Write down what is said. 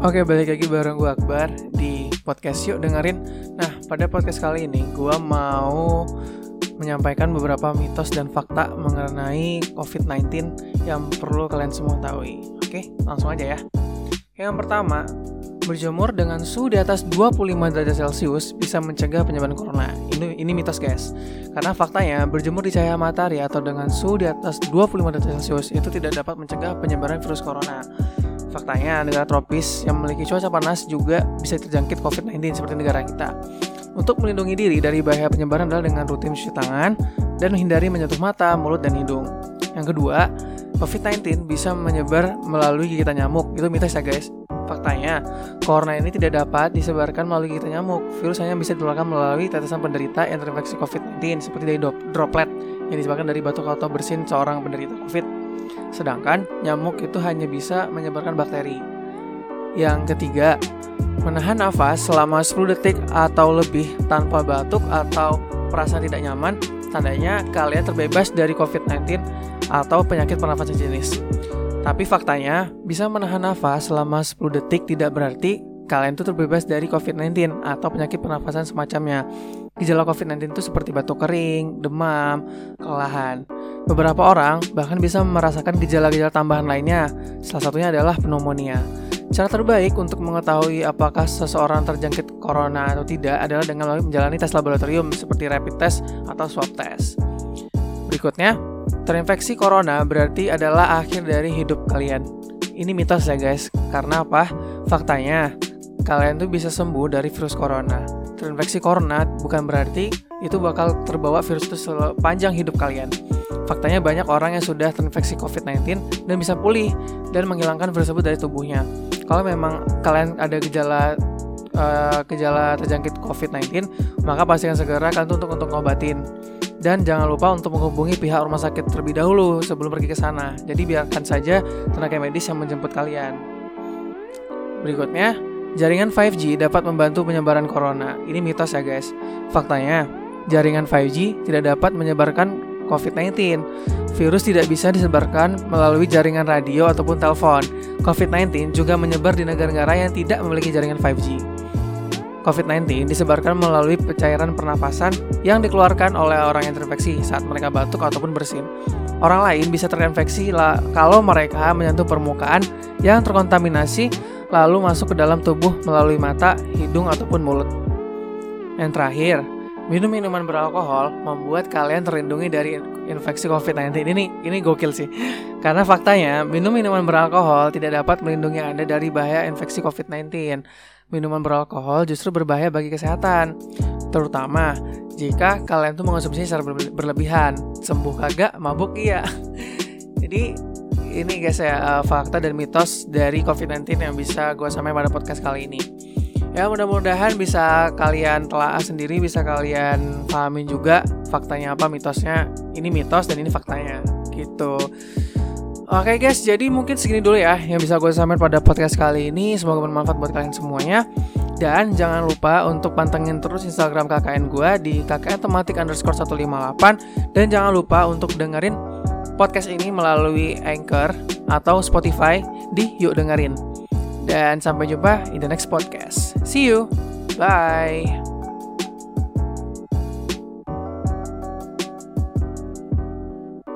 Oke, balik lagi bareng gue Akbar di podcast Yuk Dengerin. Nah, pada podcast kali ini gue mau menyampaikan beberapa mitos dan fakta mengenai COVID-19 yang perlu kalian semua tahu. Oke, langsung aja ya. Yang pertama, berjemur dengan suhu di atas 25 derajat Celcius bisa mencegah penyebaran corona. Ini ini mitos, guys. Karena faktanya berjemur di cahaya matahari atau dengan suhu di atas 25 derajat Celcius itu tidak dapat mencegah penyebaran virus corona. Faktanya, negara tropis yang memiliki cuaca panas juga bisa terjangkit COVID-19 seperti negara kita. Untuk melindungi diri dari bahaya penyebaran adalah dengan rutin cuci tangan dan menghindari menyentuh mata, mulut, dan hidung. Yang kedua, COVID-19 bisa menyebar melalui gigitan nyamuk. Itu mitos ya guys. Faktanya, corona ini tidak dapat disebarkan melalui gigitan nyamuk. Virus hanya bisa ditularkan melalui tetesan penderita yang terinfeksi COVID-19 seperti dari droplet yang disebabkan dari batuk atau bersin seorang penderita COVID. Sedangkan nyamuk itu hanya bisa menyebarkan bakteri. Yang ketiga, menahan nafas selama 10 detik atau lebih tanpa batuk atau perasaan tidak nyaman, tandanya kalian terbebas dari COVID-19 atau penyakit pernafasan jenis. Tapi faktanya, bisa menahan nafas selama 10 detik tidak berarti kalian itu terbebas dari COVID-19 atau penyakit pernafasan semacamnya. Gejala COVID-19 itu seperti batuk kering, demam, kelelahan. Beberapa orang bahkan bisa merasakan gejala-gejala tambahan lainnya, salah satunya adalah pneumonia. Cara terbaik untuk mengetahui apakah seseorang terjangkit corona atau tidak adalah dengan menjalani tes laboratorium seperti rapid test atau swab test. Berikutnya, terinfeksi corona berarti adalah akhir dari hidup kalian. Ini mitos ya guys, karena apa? Faktanya, kalian tuh bisa sembuh dari virus corona terinfeksi corona bukan berarti itu bakal terbawa virus itu sepanjang hidup kalian. Faktanya banyak orang yang sudah terinfeksi COVID-19 dan bisa pulih dan menghilangkan virus tersebut dari tubuhnya. Kalau memang kalian ada gejala uh, gejala terjangkit COVID-19, maka pastikan segera kalian untuk untuk ngobatin. Dan jangan lupa untuk menghubungi pihak rumah sakit terlebih dahulu sebelum pergi ke sana. Jadi biarkan saja tenaga medis yang menjemput kalian. Berikutnya, Jaringan 5G dapat membantu penyebaran corona. Ini mitos ya guys. Faktanya, jaringan 5G tidak dapat menyebarkan COVID-19. Virus tidak bisa disebarkan melalui jaringan radio ataupun telepon. COVID-19 juga menyebar di negara-negara yang tidak memiliki jaringan 5G. COVID-19 disebarkan melalui cairan pernapasan yang dikeluarkan oleh orang yang terinfeksi saat mereka batuk ataupun bersin. Orang lain bisa terinfeksi kalau mereka menyentuh permukaan yang terkontaminasi lalu masuk ke dalam tubuh melalui mata, hidung, ataupun mulut. Yang terakhir, minum minuman beralkohol membuat kalian terlindungi dari infeksi COVID-19. Ini ini gokil sih. Karena faktanya, minum minuman beralkohol tidak dapat melindungi Anda dari bahaya infeksi COVID-19. Minuman beralkohol justru berbahaya bagi kesehatan, terutama jika kalian tuh mengonsumsi secara berlebihan. Sembuh kagak, mabuk iya. Jadi ini guys ya uh, fakta dan mitos dari COVID-19 yang bisa gue sampaikan pada podcast kali ini. Ya mudah-mudahan bisa kalian telah sendiri, bisa kalian pahamin juga faktanya apa, mitosnya. Ini mitos dan ini faktanya, gitu. Oke guys, jadi mungkin segini dulu ya yang bisa gue sampaikan pada podcast kali ini. Semoga bermanfaat buat kalian semuanya. Dan jangan lupa untuk pantengin terus Instagram KKN gue di KKN tematik underscore 158. Dan jangan lupa untuk dengerin podcast ini melalui Anchor atau Spotify di Yuk Dengerin. Dan sampai jumpa in the next podcast. See you. Bye.